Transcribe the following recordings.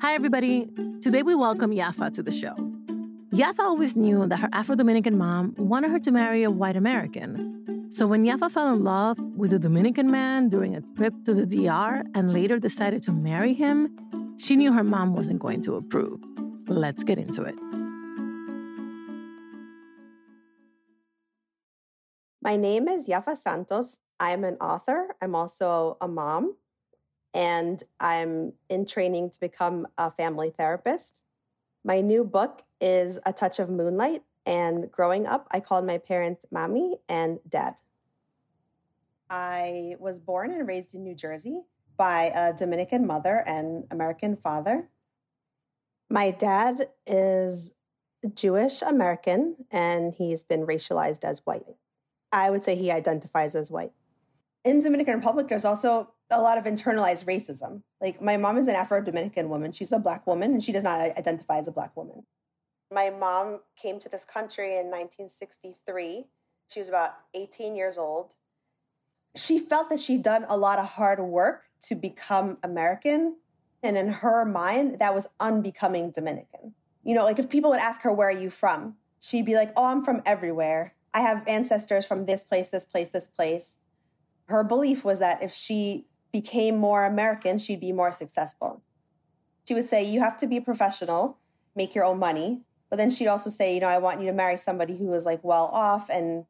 Hi, everybody. Today we welcome Yaffa to the show. Yaffa always knew that her Afro Dominican mom wanted her to marry a white American. So when Yaffa fell in love with a Dominican man during a trip to the DR and later decided to marry him, she knew her mom wasn't going to approve. Let's get into it. My name is Yaffa Santos. I'm an author. I'm also a mom, and I'm in training to become a family therapist. My new book is A Touch of Moonlight, and growing up, I called my parents mommy and dad. I was born and raised in New Jersey by a Dominican mother and American father. My dad is Jewish American, and he's been racialized as white. I would say he identifies as white. In Dominican Republic, there's also a lot of internalized racism. Like my mom is an Afro Dominican woman. She's a black woman and she does not identify as a black woman. My mom came to this country in 1963. She was about 18 years old. She felt that she'd done a lot of hard work to become American. And in her mind, that was unbecoming Dominican. You know, like if people would ask her, Where are you from? She'd be like, Oh, I'm from everywhere. I have ancestors from this place, this place, this place. Her belief was that if she became more American, she'd be more successful. She would say, You have to be a professional, make your own money. But then she'd also say, You know, I want you to marry somebody who is like well off. And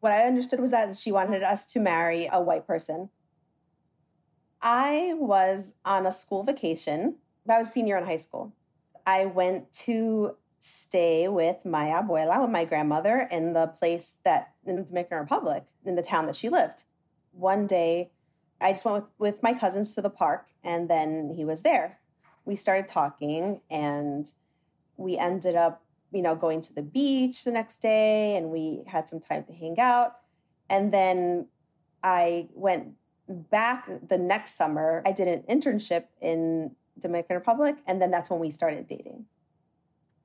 what I understood was that she wanted us to marry a white person. I was on a school vacation. I was senior in high school. I went to stay with my abuela, with my grandmother, in the place that in the Dominican Republic, in the town that she lived. One day, I just went with, with my cousins to the park, and then he was there. We started talking, and we ended up, you know, going to the beach the next day, and we had some time to hang out. And then I went back the next summer. I did an internship in Dominican Republic, and then that's when we started dating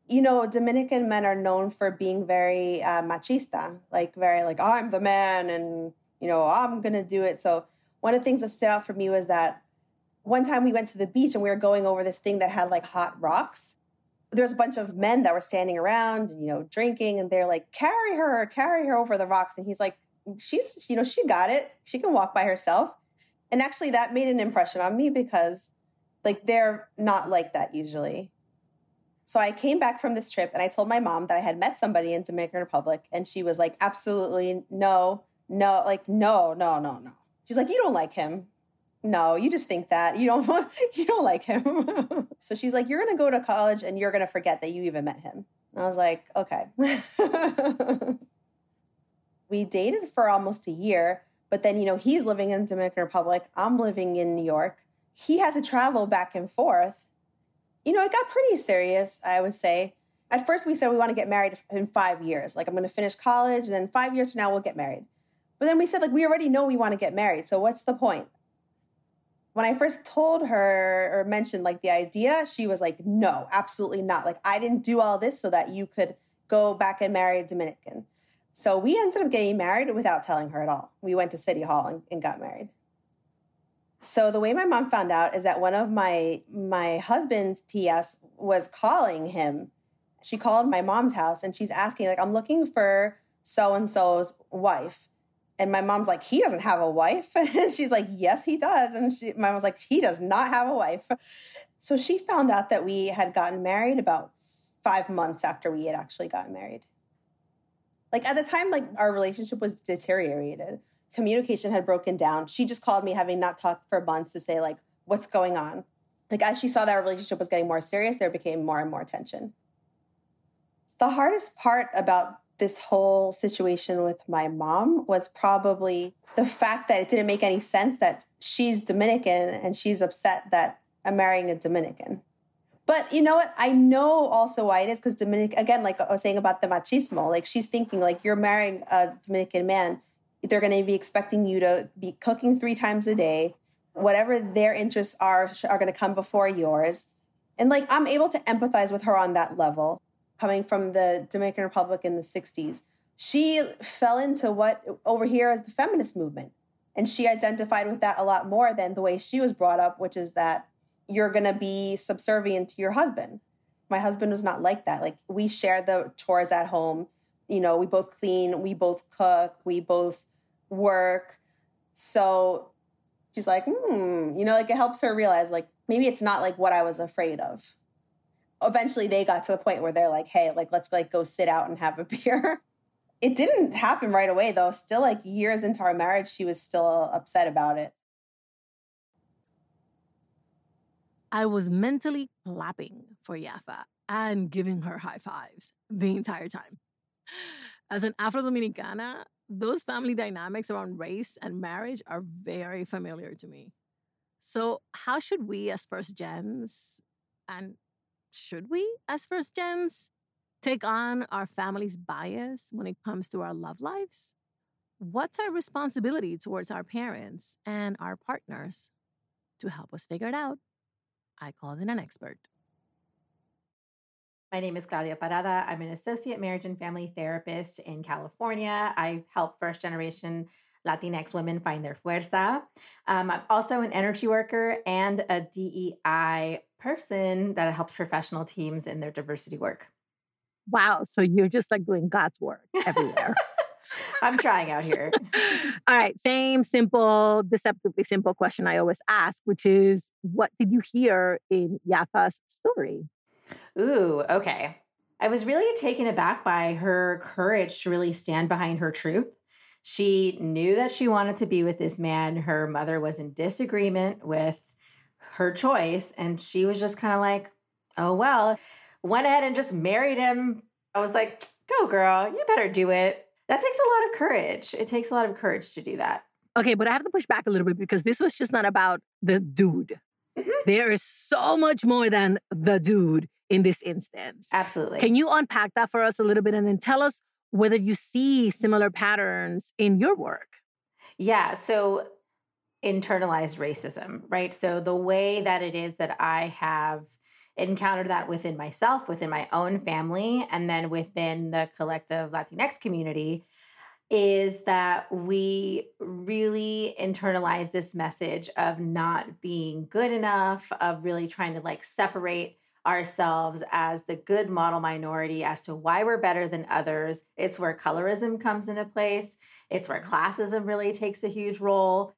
you know, Dominican men are known for being very uh, machista, like very like, oh, I'm the man and, you know, I'm going to do it. So one of the things that stood out for me was that one time we went to the beach and we were going over this thing that had like hot rocks. There was a bunch of men that were standing around, you know, drinking, and they're like, carry her, carry her over the rocks. And he's like, she's, you know, she got it. She can walk by herself. And actually, that made an impression on me because, like, they're not like that usually. So I came back from this trip and I told my mom that I had met somebody in Dominican Republic and she was like, absolutely no, no, like, no, no, no, no. She's like, you don't like him. No, you just think that. You don't you don't like him. so she's like, you're gonna go to college and you're gonna forget that you even met him. And I was like, okay. we dated for almost a year, but then, you know, he's living in Dominican Republic. I'm living in New York. He had to travel back and forth you know, it got pretty serious, I would say. At first, we said we want to get married in five years. Like, I'm going to finish college, and then five years from now, we'll get married. But then we said, like, we already know we want to get married. So, what's the point? When I first told her or mentioned like the idea, she was like, no, absolutely not. Like, I didn't do all this so that you could go back and marry a Dominican. So, we ended up getting married without telling her at all. We went to City Hall and, and got married. So the way my mom found out is that one of my my husband's TS was calling him. She called my mom's house and she's asking like I'm looking for so and so's wife. And my mom's like, he doesn't have a wife. And she's like, yes, he does. And she, my mom was like, he does not have a wife. So she found out that we had gotten married about five months after we had actually gotten married. Like at the time, like our relationship was deteriorated communication had broken down. She just called me having not talked for months to say like what's going on. Like as she saw that our relationship was getting more serious, there became more and more tension. The hardest part about this whole situation with my mom was probably the fact that it didn't make any sense that she's Dominican and she's upset that I'm marrying a Dominican. But you know what? I know also why it is because Dominican, again, like I was saying about the machismo, like she's thinking like you're marrying a Dominican man they're going to be expecting you to be cooking three times a day. Whatever their interests are are going to come before yours. And like I'm able to empathize with her on that level, coming from the Dominican Republic in the 60s, she fell into what over here is the feminist movement. And she identified with that a lot more than the way she was brought up, which is that you're going to be subservient to your husband. My husband was not like that. Like we share the chores at home. You know, we both clean, we both cook, we both work. So she's like, hmm, you know, like it helps her realize like maybe it's not like what I was afraid of. Eventually they got to the point where they're like, hey, like let's like go sit out and have a beer. It didn't happen right away though. Still like years into our marriage, she was still upset about it. I was mentally clapping for Yaffa and giving her high fives the entire time. As an Afro Dominicana, those family dynamics around race and marriage are very familiar to me. So, how should we as first gens, and should we as first gens, take on our family's bias when it comes to our love lives? What's our responsibility towards our parents and our partners? To help us figure it out, I called in an expert. My name is Claudia Parada. I'm an associate marriage and family therapist in California. I help first generation Latinx women find their fuerza. Um, I'm also an energy worker and a DEI person that helps professional teams in their diversity work. Wow. So you're just like doing God's work everywhere. I'm trying out here. All right. Same simple, deceptively simple question I always ask, which is what did you hear in Yaffa's story? Ooh, okay. I was really taken aback by her courage to really stand behind her truth. She knew that she wanted to be with this man. Her mother was in disagreement with her choice, and she was just kind of like, oh, well, went ahead and just married him. I was like, go, girl, you better do it. That takes a lot of courage. It takes a lot of courage to do that. Okay, but I have to push back a little bit because this was just not about the dude. Mm-hmm. There is so much more than the dude in this instance. Absolutely. Can you unpack that for us a little bit and then tell us whether you see similar patterns in your work? Yeah. So, internalized racism, right? So, the way that it is that I have encountered that within myself, within my own family, and then within the collective Latinx community is that we really internalize this message of not being good enough, of really trying to like separate ourselves as the good model minority as to why we're better than others. It's where colorism comes into place, it's where classism really takes a huge role.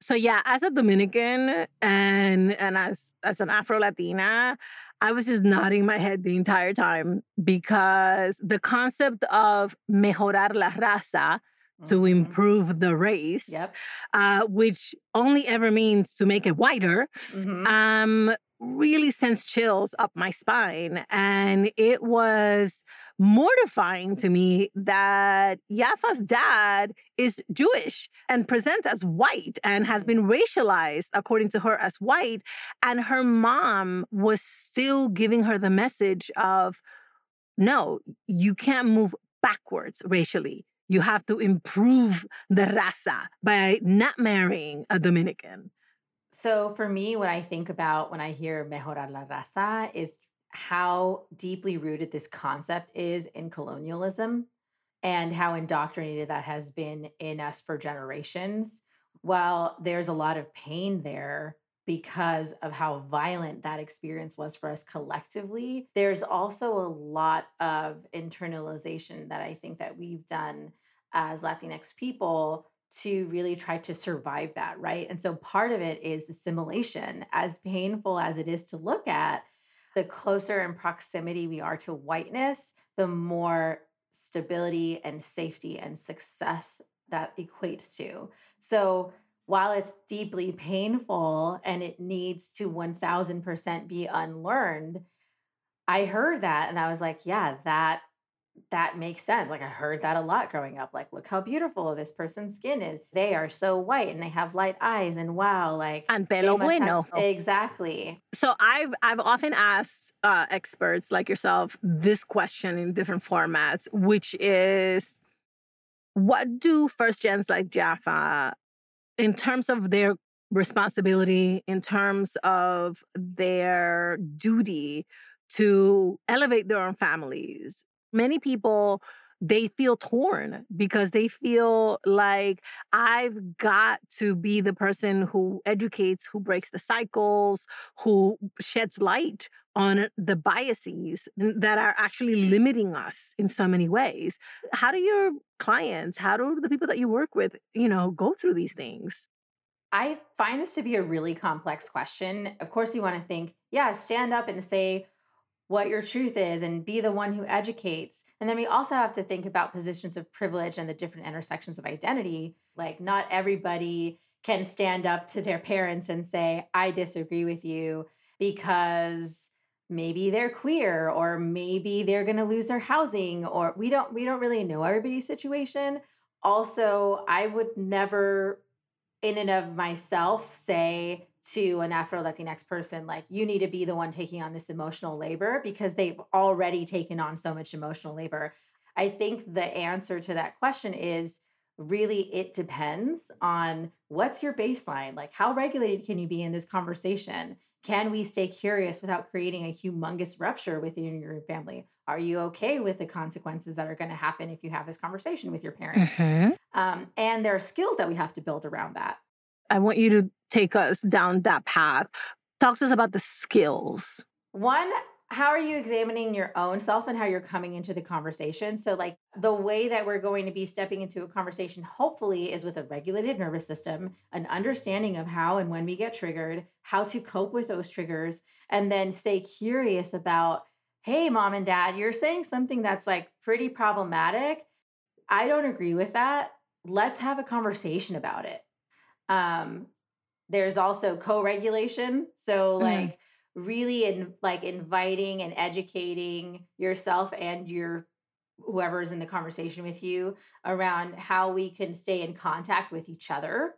So yeah, as a Dominican and and as as an Afro Latina, I was just nodding my head the entire time because the concept of mejorar la raza to mm-hmm. improve the race, yep. uh, which only ever means to make it whiter, mm-hmm. um, really sends chills up my spine. And it was mortifying to me that Yaffa's dad is Jewish and presents as white and has been racialized according to her as white. And her mom was still giving her the message of, no, you can't move backwards racially. You have to improve the raza by not marrying a Dominican. So for me, what I think about when I hear mejorar la raza is how deeply rooted this concept is in colonialism and how indoctrinated that has been in us for generations. While there's a lot of pain there because of how violent that experience was for us collectively, there's also a lot of internalization that I think that we've done as Latinx people to really try to survive that, right? And so part of it is assimilation. As painful as it is to look at, the closer in proximity we are to whiteness, the more stability and safety and success that equates to. So while it's deeply painful and it needs to 1000% be unlearned, I heard that and I was like, yeah, that that makes sense. Like I heard that a lot growing up. Like, look how beautiful this person's skin is. They are so white and they have light eyes, and wow, like and pelo bueno. Have, exactly. So I've I've often asked uh, experts like yourself this question in different formats, which is, what do first gens like Yaffa, in terms of their responsibility, in terms of their duty to elevate their own families, many people they feel torn because they feel like I've got to be the person who educates, who breaks the cycles, who sheds light on the biases that are actually limiting us in so many ways. How do your clients, how do the people that you work with, you know, go through these things? I find this to be a really complex question. Of course, you want to think, yeah, stand up and say what your truth is and be the one who educates. And then we also have to think about positions of privilege and the different intersections of identity. Like, not everybody can stand up to their parents and say, I disagree with you because maybe they're queer or maybe they're going to lose their housing or we don't we don't really know everybody's situation also i would never in and of myself say to an Afro Latinx person, like, you need to be the one taking on this emotional labor because they've already taken on so much emotional labor. I think the answer to that question is really it depends on what's your baseline. Like, how regulated can you be in this conversation? Can we stay curious without creating a humongous rupture within your family? Are you okay with the consequences that are going to happen if you have this conversation with your parents? Mm-hmm. Um, and there are skills that we have to build around that. I want you to take us down that path. Talk to us about the skills. One, how are you examining your own self and how you're coming into the conversation? So, like the way that we're going to be stepping into a conversation, hopefully, is with a regulated nervous system, an understanding of how and when we get triggered, how to cope with those triggers, and then stay curious about, hey, mom and dad, you're saying something that's like pretty problematic. I don't agree with that. Let's have a conversation about it. Um, there's also co-regulation. So mm-hmm. like mm-hmm. really in like inviting and educating yourself and your whoever's in the conversation with you around how we can stay in contact with each other.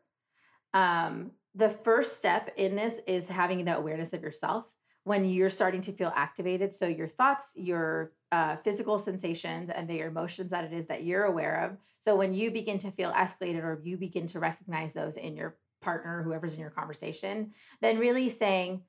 Um, the first step in this is having the awareness of yourself when you're starting to feel activated. So your thoughts, your uh, physical sensations, and the emotions that it is that you're aware of. So when you begin to feel escalated or you begin to recognize those in your partner, whoever's in your conversation, then really saying,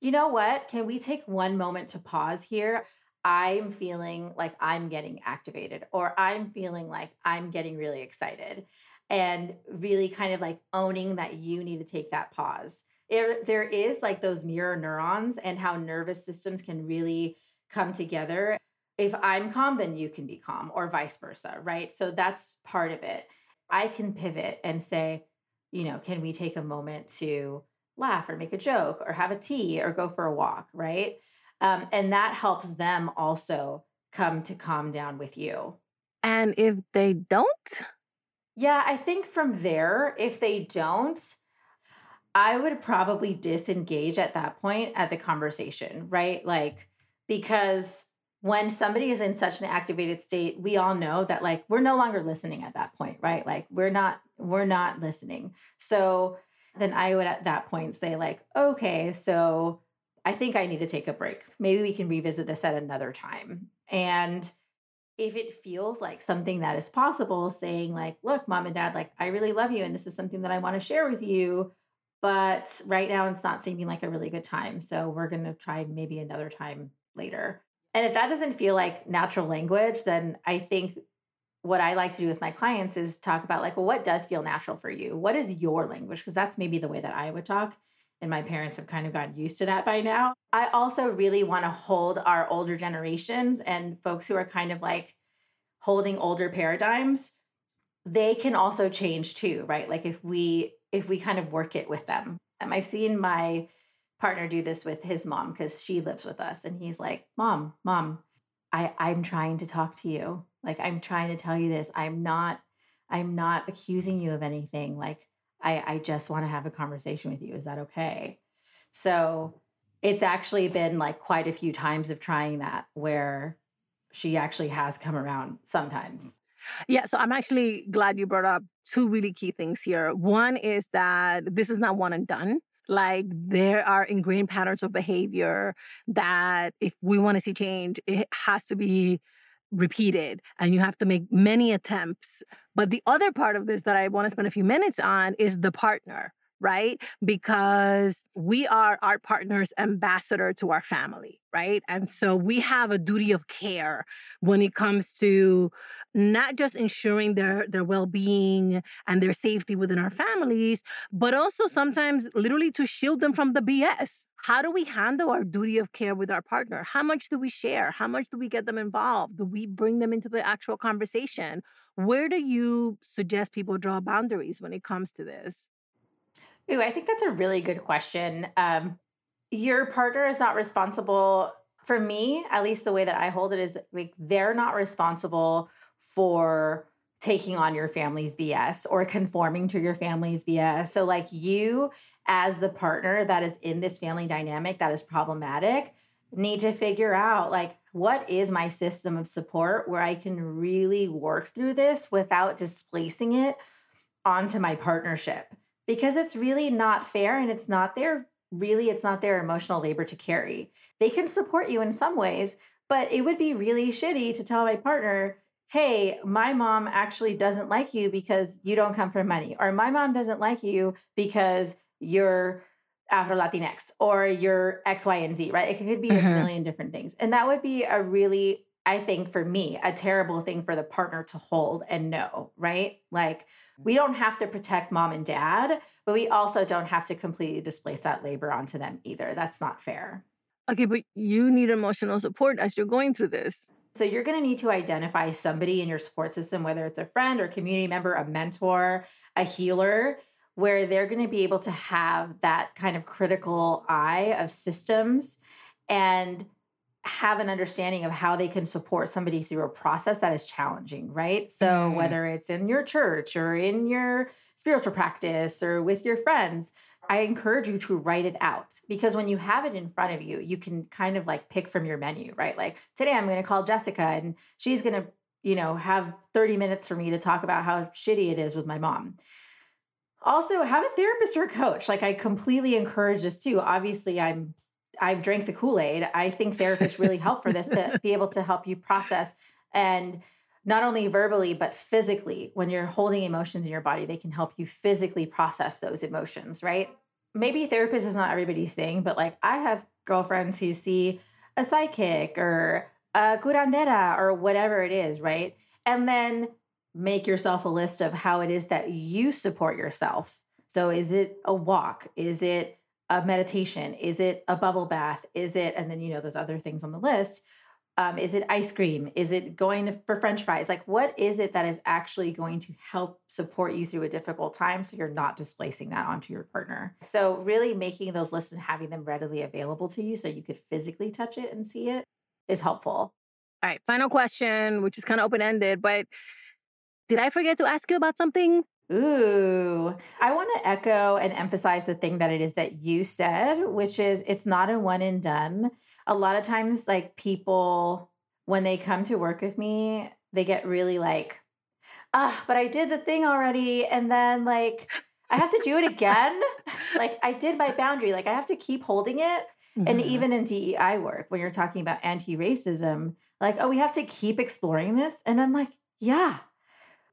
you know what? Can we take one moment to pause here? I'm feeling like I'm getting activated, or I'm feeling like I'm getting really excited, and really kind of like owning that you need to take that pause. There, there is like those mirror neurons and how nervous systems can really come together. If I'm calm, then you can be calm, or vice versa, right? So that's part of it. I can pivot and say, you know, can we take a moment to laugh or make a joke or have a tea or go for a walk, right? Um, and that helps them also come to calm down with you. And if they don't? Yeah, I think from there, if they don't, I would probably disengage at that point at the conversation, right? Like, because when somebody is in such an activated state we all know that like we're no longer listening at that point right? Like we're not we're not listening. So then i would at that point say like okay so i think i need to take a break. Maybe we can revisit this at another time. And if it feels like something that is possible saying like look mom and dad like i really love you and this is something that i want to share with you but right now it's not seeming like a really good time so we're going to try maybe another time later and if that doesn't feel like natural language, then I think what I like to do with my clients is talk about like, well, what does feel natural for you? What is your language? Because that's maybe the way that I would talk. And my parents have kind of gotten used to that by now. I also really want to hold our older generations and folks who are kind of like holding older paradigms. They can also change too, right? Like if we if we kind of work it with them. Um, I've seen my partner do this with his mom because she lives with us and he's like mom mom i i'm trying to talk to you. Like i'm trying to tell you this. I'm not i'm not accusing you of anything. Like i i just want to have a conversation with you. Is that okay? So it's actually been like quite a few times of trying that where she actually has come around sometimes yeah, so I'm actually glad you brought up two really key things here. One is that this is not one and done. Like there are ingrained patterns of behavior that if we want to see change, it has to be repeated and you have to make many attempts. But the other part of this that I want to spend a few minutes on is the partner, right? Because we are our partner's ambassador to our family, right? And so we have a duty of care when it comes to not just ensuring their their well-being and their safety within our families, but also sometimes literally to shield them from the BS. How do we handle our duty of care with our partner? How much do we share? How much do we get them involved? Do we bring them into the actual conversation? Where do you suggest people draw boundaries when it comes to this? Ooh, I think that's a really good question. Um, your partner is not responsible for me, at least the way that I hold it is like they're not responsible for taking on your family's BS or conforming to your family's BS. So, like you, as the partner that is in this family dynamic that is problematic, need to figure out like, what is my system of support where I can really work through this without displacing it onto my partnership? Because it's really not fair and it's not their really it's not their emotional labor to carry. They can support you in some ways, but it would be really shitty to tell my partner, hey, my mom actually doesn't like you because you don't come from money, or my mom doesn't like you because you're Afro Latinx or you're X, Y, and Z, right? It could be mm-hmm. a million different things. And that would be a really, I think for me, a terrible thing for the partner to hold and know, right? Like, mm. we don't have to protect mom and dad, but we also don't have to completely displace that labor onto them either. That's not fair. Okay, but you need emotional support as you're going through this. So you're going to need to identify somebody in your support system, whether it's a friend or community member, a mentor, a healer, where they're going to be able to have that kind of critical eye of systems and have an understanding of how they can support somebody through a process that is challenging, right? So, mm. whether it's in your church or in your spiritual practice or with your friends, I encourage you to write it out because when you have it in front of you, you can kind of like pick from your menu, right? Like today I'm going to call Jessica and she's going to, you know, have 30 minutes for me to talk about how shitty it is with my mom. Also, have a therapist or a coach. Like I completely encourage this too. Obviously, I'm I've drank the Kool-Aid. I think therapists really help for this to be able to help you process and not only verbally but physically. When you're holding emotions in your body they can help you physically process those emotions right? Maybe therapist is not everybody's thing but like i have girlfriends who see a psychic or a curandera or whatever it is right? And then make yourself a list of how it is that you support yourself. So is it a walk? Is it a meditation is it a bubble bath is it and then you know those other things on the list um, is it ice cream? Is it going for French fries? Like, what is it that is actually going to help support you through a difficult time so you're not displacing that onto your partner? So, really making those lists and having them readily available to you so you could physically touch it and see it is helpful. All right, final question, which is kind of open ended, but did I forget to ask you about something? Ooh, I want to echo and emphasize the thing that it is that you said, which is it's not a one and done. A lot of times like people when they come to work with me they get really like ah but i did the thing already and then like i have to do it again? Like i did my boundary like i have to keep holding it. Mm-hmm. and even in dei work when you're talking about anti-racism like oh we have to keep exploring this and i'm like yeah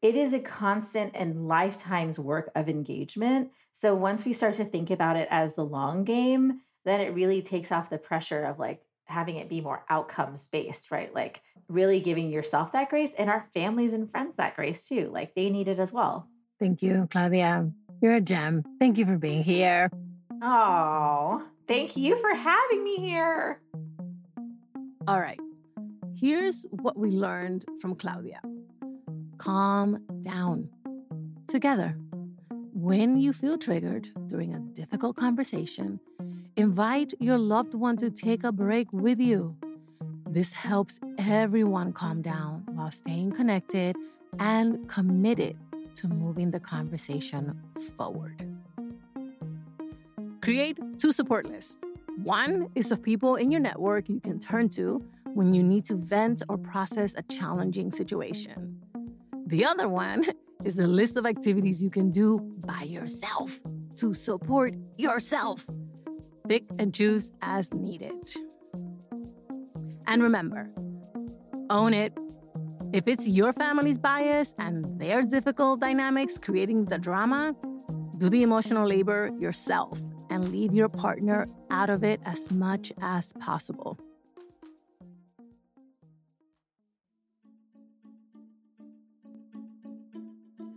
it is a constant and lifetimes work of engagement so once we start to think about it as the long game then it really takes off the pressure of like having it be more outcomes based, right? Like really giving yourself that grace and our families and friends that grace too. Like they need it as well. Thank you, Claudia. You're a gem. Thank you for being here. Oh, thank you for having me here. All right. Here's what we learned from Claudia calm down together. When you feel triggered during a difficult conversation, invite your loved one to take a break with you. This helps everyone calm down while staying connected and committed to moving the conversation forward. Create two support lists. One is of people in your network you can turn to when you need to vent or process a challenging situation. The other one is a list of activities you can do by yourself to support yourself. Pick and choose as needed. And remember, own it. If it's your family's bias and their difficult dynamics creating the drama, Do the emotional labor yourself and leave your partner out of it as much as possible.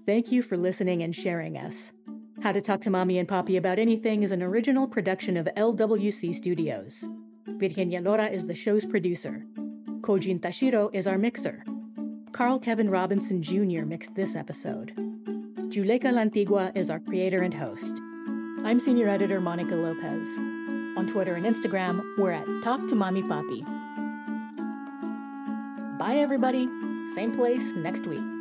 Thank you for listening and sharing us. How to Talk to Mommy and Papi About Anything is an original production of LWC Studios. Virginia Lora is the show's producer. Kojin Tashiro is our mixer. Carl Kevin Robinson Jr. mixed this episode. Juleyka Lantigua is our creator and host. I'm senior editor Monica Lopez. On Twitter and Instagram, we're at Talk to Mommy Papi. Bye, everybody. Same place next week.